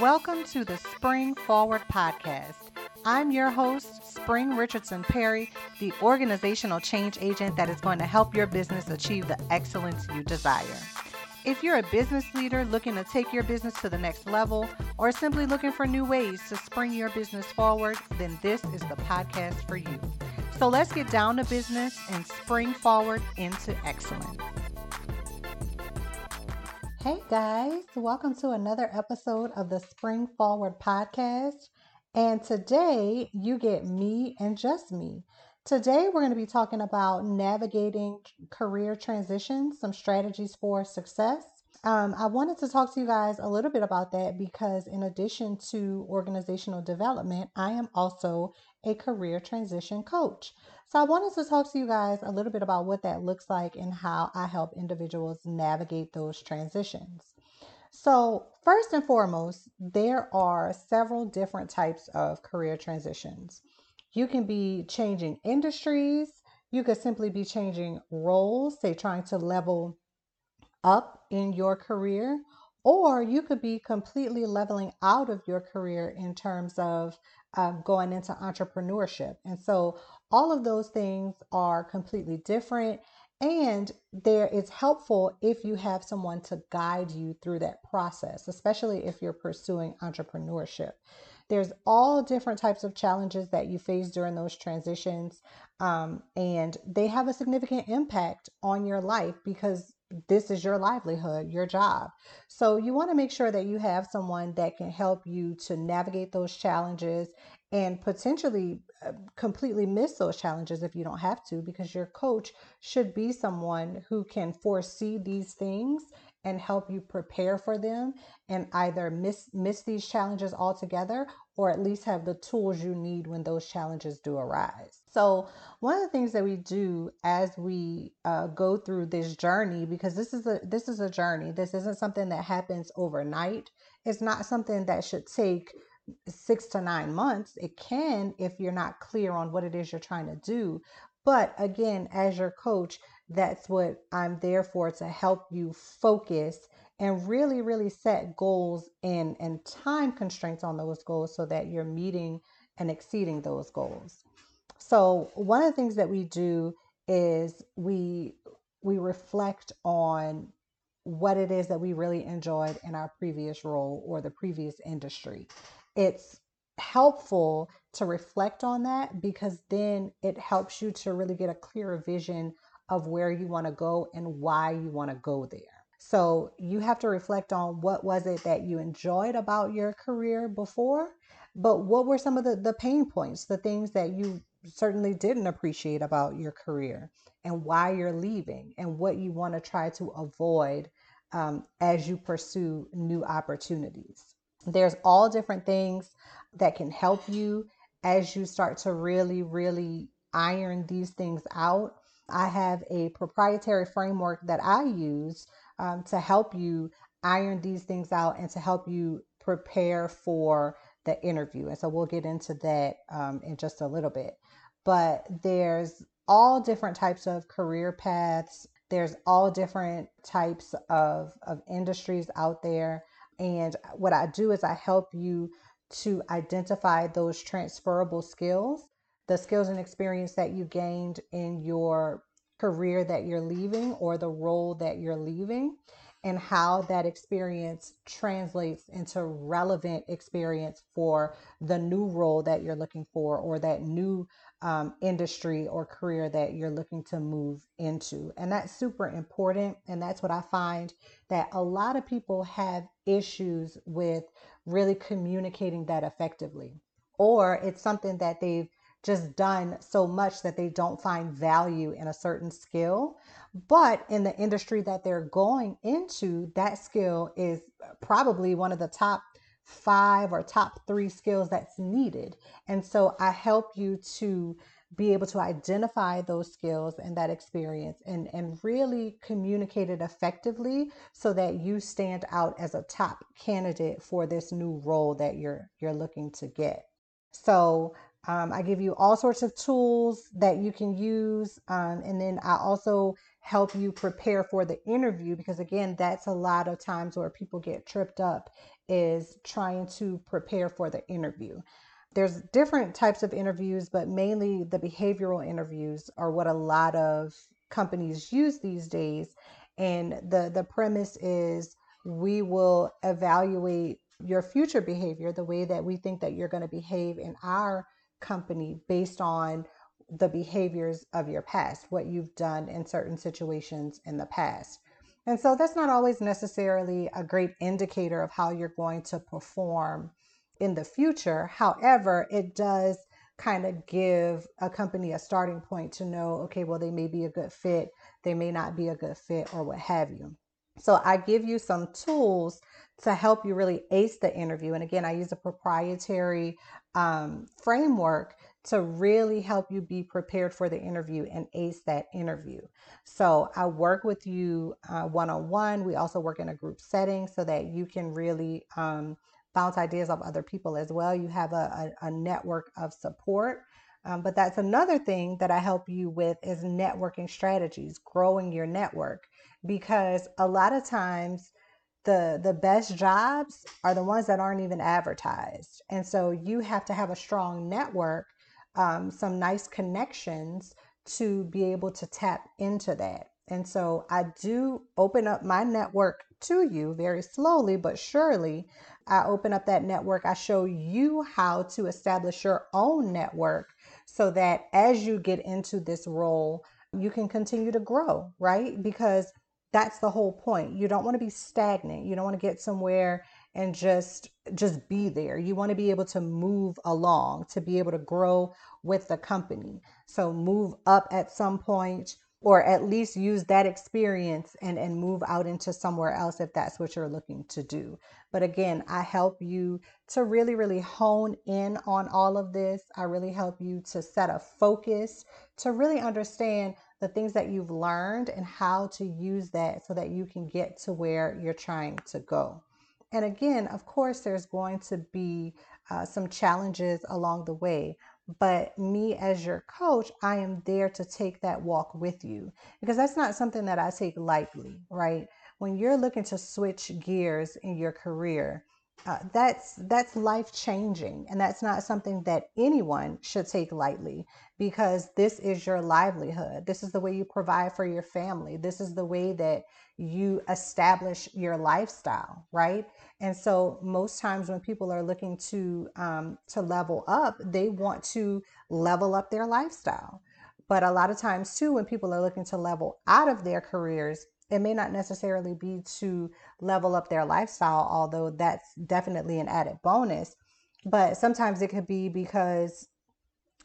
Welcome to the Spring Forward Podcast. I'm your host, Spring Richardson Perry, the organizational change agent that is going to help your business achieve the excellence you desire. If you're a business leader looking to take your business to the next level or simply looking for new ways to spring your business forward, then this is the podcast for you. So let's get down to business and spring forward into excellence. Hey guys, welcome to another episode of the Spring Forward podcast. And today you get me and just me. Today we're going to be talking about navigating career transitions, some strategies for success. Um, I wanted to talk to you guys a little bit about that because, in addition to organizational development, I am also a career transition coach. So, I wanted to talk to you guys a little bit about what that looks like and how I help individuals navigate those transitions. So, first and foremost, there are several different types of career transitions. You can be changing industries, you could simply be changing roles, say, trying to level up in your career, or you could be completely leveling out of your career in terms of uh, going into entrepreneurship. And so all of those things are completely different. And there it's helpful if you have someone to guide you through that process, especially if you're pursuing entrepreneurship. There's all different types of challenges that you face during those transitions, um, and they have a significant impact on your life because this is your livelihood, your job. So you want to make sure that you have someone that can help you to navigate those challenges and potentially uh, completely miss those challenges if you don't have to because your coach should be someone who can foresee these things and help you prepare for them and either miss miss these challenges altogether or at least have the tools you need when those challenges do arise. So, one of the things that we do as we uh, go through this journey, because this is a this is a journey. This isn't something that happens overnight. It's not something that should take six to nine months. It can if you're not clear on what it is you're trying to do. But again, as your coach, that's what I'm there for to help you focus and really, really set goals and, and time constraints on those goals so that you're meeting and exceeding those goals. So one of the things that we do is we we reflect on what it is that we really enjoyed in our previous role or the previous industry. It's helpful to reflect on that because then it helps you to really get a clearer vision of where you want to go and why you want to go there. So you have to reflect on what was it that you enjoyed about your career before, but what were some of the, the pain points, the things that you certainly didn't appreciate about your career and why you're leaving and what you want to try to avoid um, as you pursue new opportunities. There's all different things that can help you as you start to really, really iron these things out I have a proprietary framework that I use um, to help you iron these things out and to help you prepare for the interview. And so we'll get into that um, in just a little bit. But there's all different types of career paths. There's all different types of, of industries out there. And what I do is I help you to identify those transferable skills the skills and experience that you gained in your career that you're leaving or the role that you're leaving and how that experience translates into relevant experience for the new role that you're looking for or that new um, industry or career that you're looking to move into. And that's super important. And that's what I find that a lot of people have issues with really communicating that effectively. Or it's something that they've just done so much that they don't find value in a certain skill. But in the industry that they're going into, that skill is probably one of the top five or top three skills that's needed. And so I help you to be able to identify those skills and that experience and, and really communicate it effectively so that you stand out as a top candidate for this new role that you're you're looking to get. So um, I give you all sorts of tools that you can use. Um, and then I also help you prepare for the interview because, again, that's a lot of times where people get tripped up is trying to prepare for the interview. There's different types of interviews, but mainly the behavioral interviews are what a lot of companies use these days. And the, the premise is we will evaluate your future behavior, the way that we think that you're going to behave in our company based on the behaviors of your past, what you've done in certain situations in the past. And so that's not always necessarily a great indicator of how you're going to perform in the future. However, it does kind of give a company a starting point to know okay, well, they may be a good fit, they may not be a good fit, or what have you. So I give you some tools to help you really ace the interview. And again, I use a proprietary um, framework to really help you be prepared for the interview and ace that interview. So I work with you one on one. We also work in a group setting so that you can really um, bounce ideas off other people as well. You have a, a, a network of support. Um, but that's another thing that I help you with is networking strategies, growing your network, because a lot of times the the best jobs are the ones that aren't even advertised, and so you have to have a strong network um, some nice connections to be able to tap into that. And so I do open up my network to you very slowly but surely. I open up that network. I show you how to establish your own network so that as you get into this role, you can continue to grow, right? Because that's the whole point. You don't want to be stagnant. You don't want to get somewhere and just just be there. You want to be able to move along, to be able to grow with the company. So move up at some point or at least use that experience and and move out into somewhere else if that's what you're looking to do. But again, I help you to really really hone in on all of this. I really help you to set a focus to really understand the things that you've learned and how to use that so that you can get to where you're trying to go. And again, of course, there's going to be uh, some challenges along the way. But me as your coach, I am there to take that walk with you because that's not something that I take lightly, right? When you're looking to switch gears in your career, uh, that's that's life changing and that's not something that anyone should take lightly because this is your livelihood. This is the way you provide for your family. This is the way that you establish your lifestyle right? And so most times when people are looking to um, to level up they want to level up their lifestyle. But a lot of times too when people are looking to level out of their careers it may not necessarily be to level up their lifestyle, although that's definitely an added bonus. But sometimes it could be because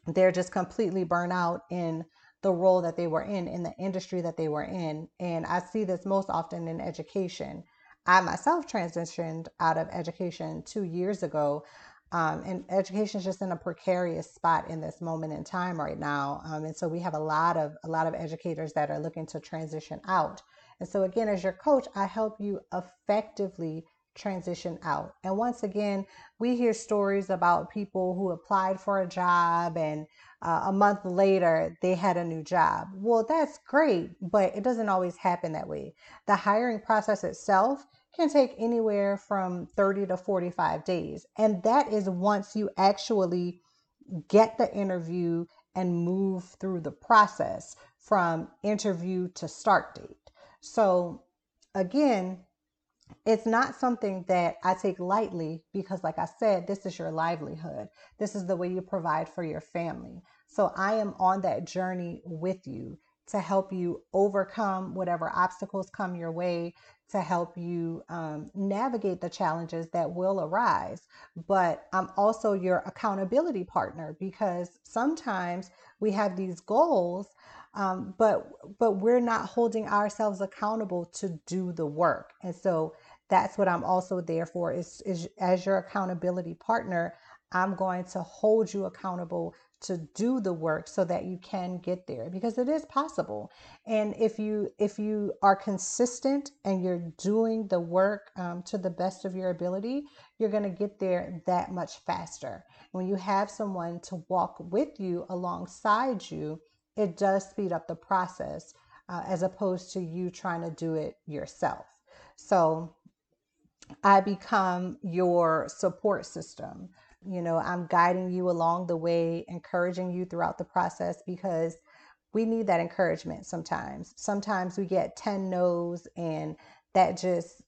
they're just completely burnt out in the role that they were in, in the industry that they were in. And I see this most often in education. I myself transitioned out of education two years ago. Um, and education is just in a precarious spot in this moment in time right now. Um, and so we have a lot of a lot of educators that are looking to transition out. And so, again, as your coach, I help you effectively transition out. And once again, we hear stories about people who applied for a job and uh, a month later they had a new job. Well, that's great, but it doesn't always happen that way. The hiring process itself can take anywhere from 30 to 45 days. And that is once you actually get the interview and move through the process from interview to start date. So, again, it's not something that I take lightly because, like I said, this is your livelihood. This is the way you provide for your family. So, I am on that journey with you to help you overcome whatever obstacles come your way, to help you um, navigate the challenges that will arise. But I'm also your accountability partner because sometimes we have these goals um, but but we're not holding ourselves accountable to do the work. And so that's what i'm also there for is, is as your accountability partner i'm going to hold you accountable to do the work so that you can get there because it is possible. And if you if you are consistent and you're doing the work um, to the best of your ability you're going to get there that much faster. When you have someone to walk with you alongside you it does speed up the process uh, as opposed to you trying to do it yourself. So, I become your support system. You know, I'm guiding you along the way, encouraging you throughout the process because we need that encouragement sometimes. Sometimes we get 10 no's and that just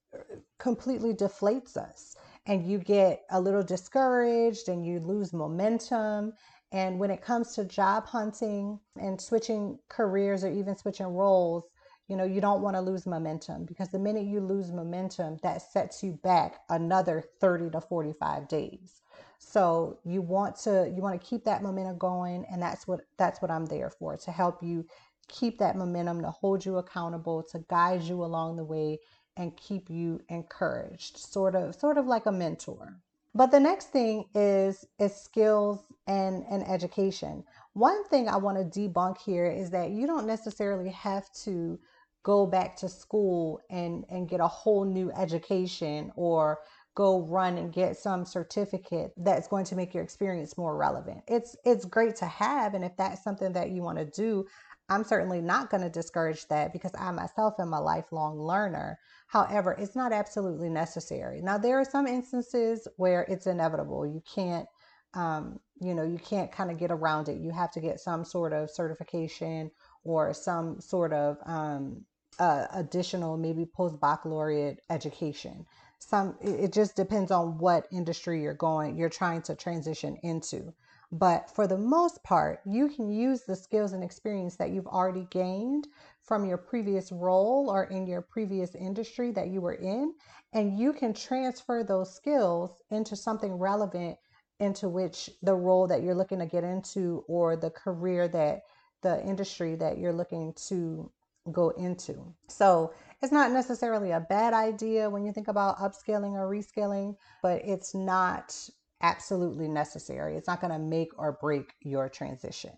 completely deflates us. And you get a little discouraged and you lose momentum. And when it comes to job hunting and switching careers or even switching roles, you know, you don't want to lose momentum because the minute you lose momentum, that sets you back another 30 to 45 days. So you want to you want to keep that momentum going and that's what that's what I'm there for to help you keep that momentum, to hold you accountable, to guide you along the way and keep you encouraged, sort of sort of like a mentor. But the next thing is is skills and and education. One thing I want to debunk here is that you don't necessarily have to go back to school and and get a whole new education or go run and get some certificate that's going to make your experience more relevant. It's it's great to have and if that's something that you want to do, I'm certainly not going to discourage that because I myself am a lifelong learner. However, it's not absolutely necessary. Now there are some instances where it's inevitable. You can't um, you know, you can't kind of get around it. You have to get some sort of certification or some sort of um, uh, additional, maybe post baccalaureate education some it just depends on what industry you're going you're trying to transition into but for the most part you can use the skills and experience that you've already gained from your previous role or in your previous industry that you were in and you can transfer those skills into something relevant into which the role that you're looking to get into or the career that the industry that you're looking to go into. So it's not necessarily a bad idea when you think about upskilling or reskilling, but it's not absolutely necessary. It's not going to make or break your transition.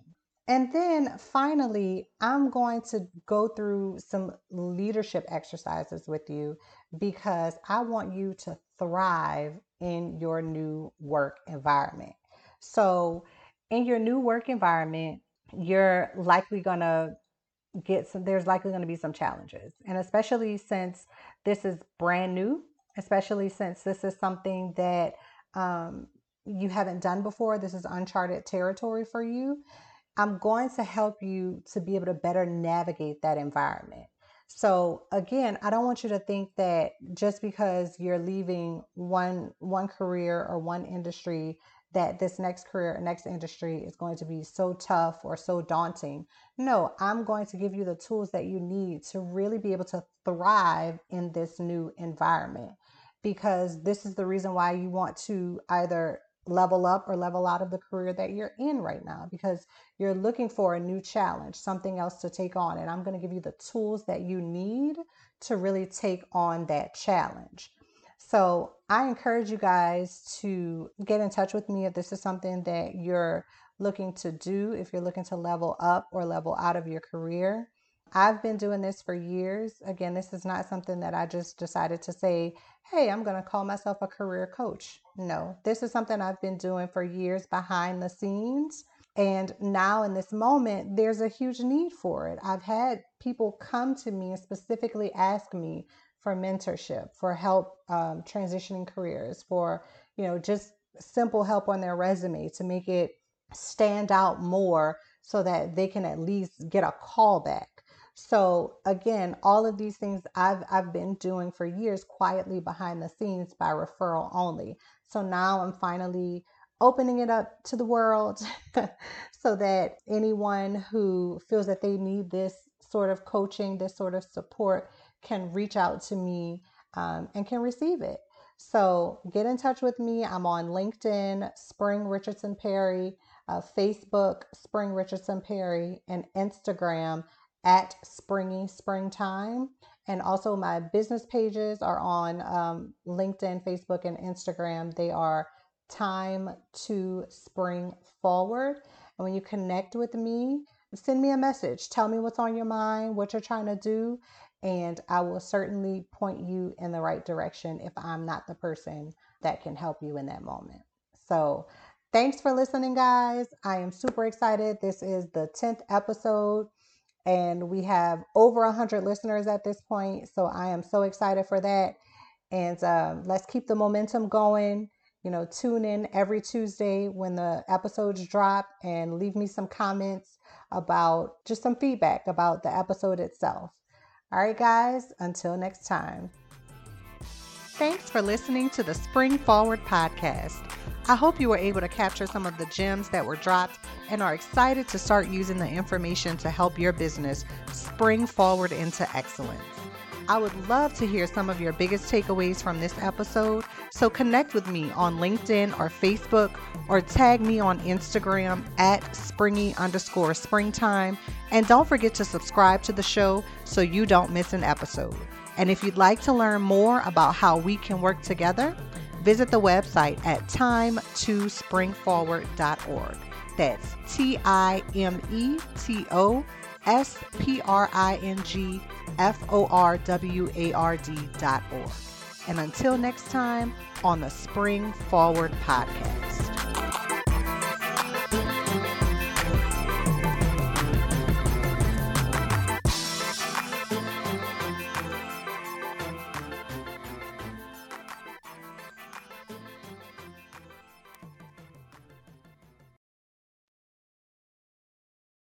And then finally, I'm going to go through some leadership exercises with you because I want you to thrive in your new work environment. So, in your new work environment, you're likely going to get some there's likely going to be some challenges and especially since this is brand new especially since this is something that um, you haven't done before this is uncharted territory for you i'm going to help you to be able to better navigate that environment so again i don't want you to think that just because you're leaving one one career or one industry that this next career or next industry is going to be so tough or so daunting. No, I'm going to give you the tools that you need to really be able to thrive in this new environment because this is the reason why you want to either level up or level out of the career that you're in right now because you're looking for a new challenge, something else to take on. And I'm going to give you the tools that you need to really take on that challenge. So I encourage you guys to get in touch with me if this is something that you're looking to do, if you're looking to level up or level out of your career. I've been doing this for years. Again, this is not something that I just decided to say, hey, I'm going to call myself a career coach. No, this is something I've been doing for years behind the scenes. And now in this moment, there's a huge need for it. I've had people come to me and specifically ask me for mentorship, for help um, transitioning careers, for you know just simple help on their resume to make it stand out more so that they can at least get a call back. So again, all of these things I've I've been doing for years quietly behind the scenes by referral only. So now I'm finally opening it up to the world so that anyone who feels that they need this sort of coaching, this sort of support can reach out to me um, and can receive it. So get in touch with me. I'm on LinkedIn, Spring Richardson Perry, uh, Facebook, Spring Richardson Perry, and Instagram at Springy Springtime. And also, my business pages are on um, LinkedIn, Facebook, and Instagram. They are Time to Spring Forward. And when you connect with me, send me a message. Tell me what's on your mind, what you're trying to do, and I will certainly point you in the right direction if I'm not the person that can help you in that moment. So, thanks for listening, guys. I am super excited. This is the 10th episode, and we have over 100 listeners at this point. So, I am so excited for that. And um, let's keep the momentum going. You know, tune in every Tuesday when the episodes drop and leave me some comments about just some feedback about the episode itself. All right, guys, until next time. Thanks for listening to the Spring Forward podcast. I hope you were able to capture some of the gems that were dropped and are excited to start using the information to help your business spring forward into excellence. I would love to hear some of your biggest takeaways from this episode, so connect with me on LinkedIn or Facebook or tag me on Instagram at springy underscore springtime. And don't forget to subscribe to the show so you don't miss an episode. And if you'd like to learn more about how we can work together, visit the website at time2springforward.org. That's T I M E T O S P R I N G F O R W A R D dot org. And until next time on the Spring Forward Podcast.